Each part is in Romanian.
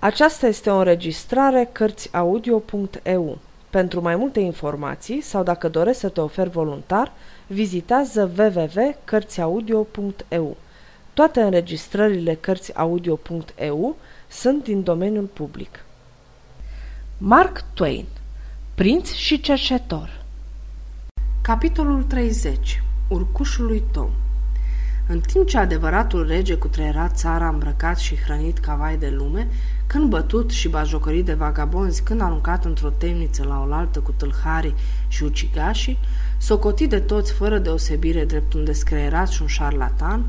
Aceasta este o înregistrare Cărțiaudio.eu. Pentru mai multe informații sau dacă dorești să te oferi voluntar, vizitează www.cărțiaudio.eu. Toate înregistrările Cărțiaudio.eu sunt din domeniul public. Mark Twain Prinț și cercetor Capitolul 30 Urcușul lui Tom în timp ce adevăratul rege cutreiera țara îmbrăcat și hrănit ca vai de lume, când bătut și bajocorit de vagabonzi, când aruncat într-o temniță la oaltă cu tâlharii și ucigașii, socotit de toți fără deosebire drept un descreierat și un șarlatan,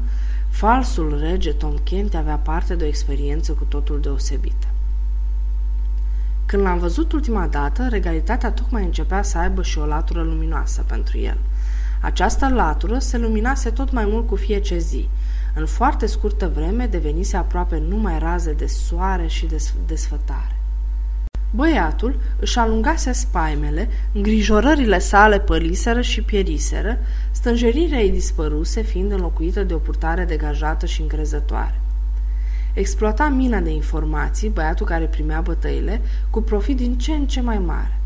falsul rege Tom Kent avea parte de o experiență cu totul deosebită. Când l-am văzut ultima dată, regalitatea tocmai începea să aibă și o latură luminoasă pentru el – această latură se luminase tot mai mult cu fiecare zi. În foarte scurtă vreme devenise aproape numai raze de soare și de desfătare. Băiatul își alungase spaimele, îngrijorările sale păliseră și pieriseră, stânjerirea ei dispăruse, fiind înlocuită de o purtare degajată și încrezătoare. Exploata mina de informații, băiatul care primea bătăile, cu profit din ce în ce mai mare.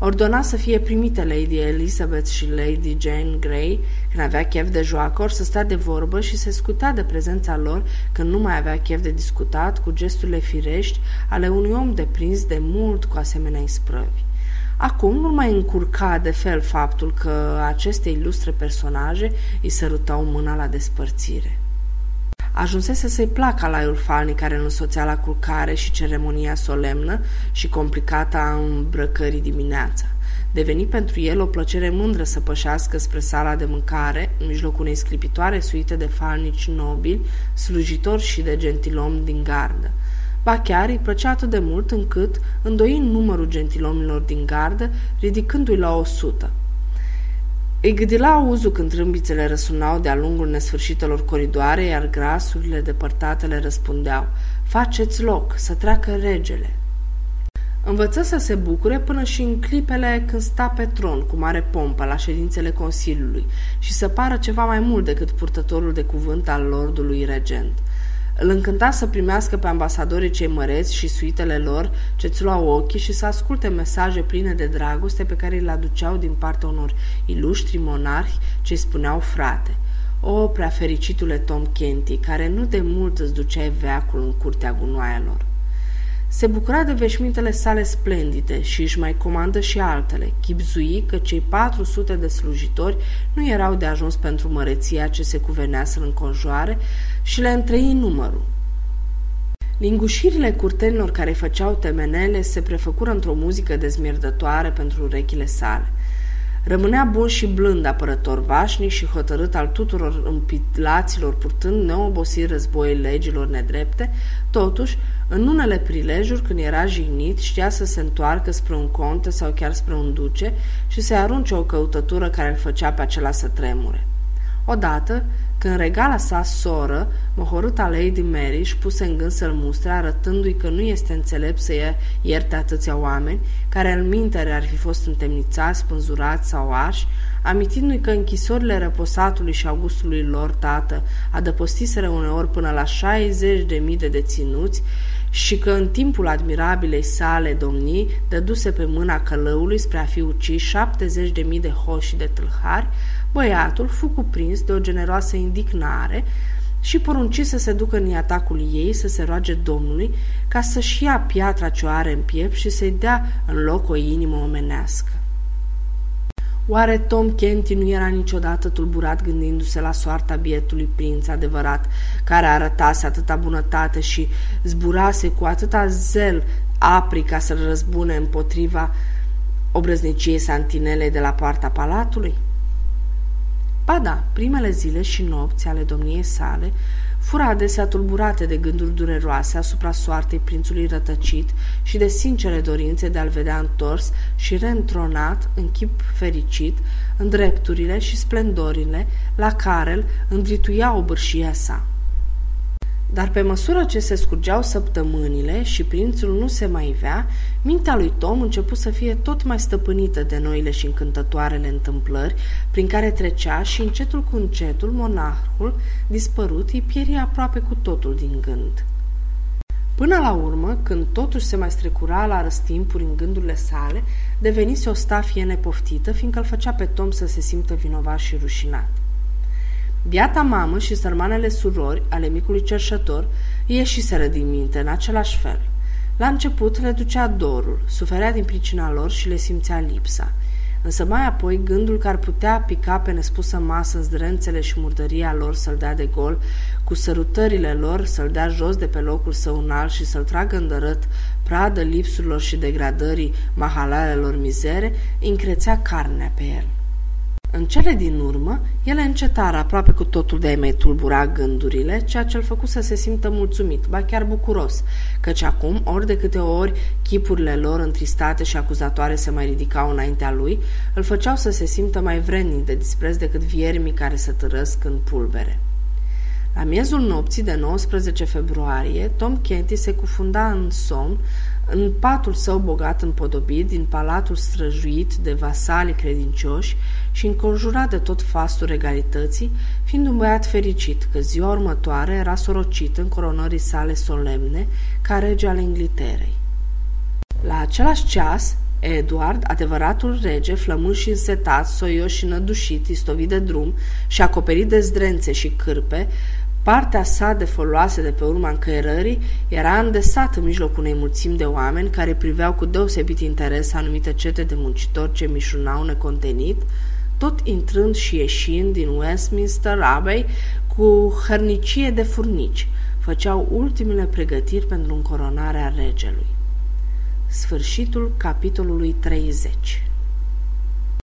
Ordona să fie primite Lady Elizabeth și Lady Jane Grey când avea chef de joacă, ori să stea de vorbă și se scuta de prezența lor când nu mai avea chef de discutat cu gesturile firești ale unui om deprins de mult cu asemenea isprăvi. Acum nu mai încurca de fel faptul că aceste ilustre personaje îi sărutau mâna la despărțire. Ajunsese să-i placă alaiul falnic care îl însoțea la culcare și ceremonia solemnă și complicată a îmbrăcării dimineața. Deveni pentru el o plăcere mândră să pășească spre sala de mâncare, în mijlocul unei sclipitoare suite de falnici nobili, slujitori și de gentilom din gardă. Ba chiar îi plăcea atât de mult încât, îndoi numărul gentilomilor din gardă, ridicându-i la o sută. Îi gâdila auzul când trâmbițele răsunau de-a lungul nesfârșitelor coridoare, iar grasurile depărtate le răspundeau Faceți loc, să treacă regele. Învăță să se bucure până și în clipele când sta pe tron cu mare pompă la ședințele Consiliului și să pară ceva mai mult decât purtătorul de cuvânt al lordului regent. Îl încânta să primească pe ambasadorii cei măreți și suitele lor ce-ți luau ochii și să asculte mesaje pline de dragoste pe care le aduceau din partea unor iluștri monarhi ce îi spuneau frate. O, prea fericitule Tom Kenty, care nu de mult îți duceai veacul în curtea gunoaielor. Se bucura de veșmintele sale splendide și își mai comandă și altele, chipzui că cei 400 de slujitori nu erau de ajuns pentru măreția ce se cuvenea să-l înconjoare și le întrei numărul. Lingușirile curtenilor care făceau temenele se prefăcură într-o muzică dezmierdătoare pentru urechile sale. Rămânea bun și blând apărător vașnic și hotărât al tuturor împilaților purtând neobosit războii legilor nedrepte, totuși, în unele prilejuri, când era jignit, știa să se întoarcă spre un conte sau chiar spre un duce și să-i arunce o căutătură care îl făcea pe acela să tremure. Odată, când regala sa soră, mohorâta Lady Mary, își puse în gând să-l mustre, arătându-i că nu este înțelept să ierte atâția oameni, care în mintere ar fi fost întemnițați, spânzurați sau arși, amintindu-i că închisorile răposatului și augustului lor tată adăpostiseră uneori până la 60.000 de deținuți și că în timpul admirabilei sale domnii dăduse pe mâna călăului spre a fi ucis 70.000 de hoși și de tâlhari, băiatul fu cuprins de o generoasă indignare și porunci să se ducă în atacul ei, să se roage Domnului ca să-și ia piatra ce o are în piept și să-i dea în loc o inimă omenească. Oare Tom Kenty nu era niciodată tulburat gândindu-se la soarta bietului prinț adevărat, care arătase atâta bunătate și zburase cu atâta zel apri ca să răzbune împotriva obrăzniciei santinele de la poarta palatului? Ba da, primele zile și nopți ale domniei sale fură adesea tulburate de gânduri dureroase asupra soartei prințului rătăcit și de sincere dorințe de a-l vedea întors și reîntronat în chip fericit în drepturile și splendorile la care îl îndrituia obârșia sa. Dar pe măsură ce se scurgeau săptămânile și prințul nu se mai ivea, mintea lui Tom început să fie tot mai stăpânită de noile și încântătoarele întâmplări prin care trecea și încetul cu încetul monarhul dispărut îi pieri aproape cu totul din gând. Până la urmă, când totuși se mai strecura la răstimpuri în gândurile sale, devenise o stafie nepoftită, fiindcă îl făcea pe Tom să se simtă vinovat și rușinat. Biata mamă și sărmanele surori ale micului cerșător ieșiseră din minte în același fel. La început le ducea dorul, suferea din pricina lor și le simțea lipsa. Însă mai apoi gândul că ar putea pica pe nespusă masă zdrențele și murdăria lor să-l dea de gol, cu sărutările lor să-l dea jos de pe locul său înalt și să-l tragă în dărât, pradă lipsurilor și degradării mahalalelor mizere, încrețea carnea pe el. În cele din urmă, ele încetară aproape cu totul de a mai tulbura gândurile, ceea ce îl făcu să se simtă mulțumit, ba chiar bucuros, căci acum, ori de câte ori chipurile lor întristate și acuzatoare se mai ridicau înaintea lui, îl făceau să se simtă mai vrednic de dispreț decât viermii care se târăsc în pulbere. La miezul nopții de 19 februarie, Tom Kenty se cufunda în somn în patul său bogat împodobit din palatul străjuit de vasali credincioși și înconjurat de tot fastul regalității, fiind un băiat fericit că ziua următoare era sorocit în coronării sale solemne ca rege al Ingliterei. La același ceas, Eduard, adevăratul rege, flămând și însetat, soios și nădușit, istovit de drum și acoperit de zdrențe și cârpe, Partea sa de foloase de pe urma încăierării era îndesat în mijlocul unei mulțimi de oameni care priveau cu deosebit interes anumite cete de muncitori ce mișunau necontenit, tot intrând și ieșind din Westminster Abbey cu hărnicie de furnici, făceau ultimele pregătiri pentru încoronarea regelui. Sfârșitul capitolului 30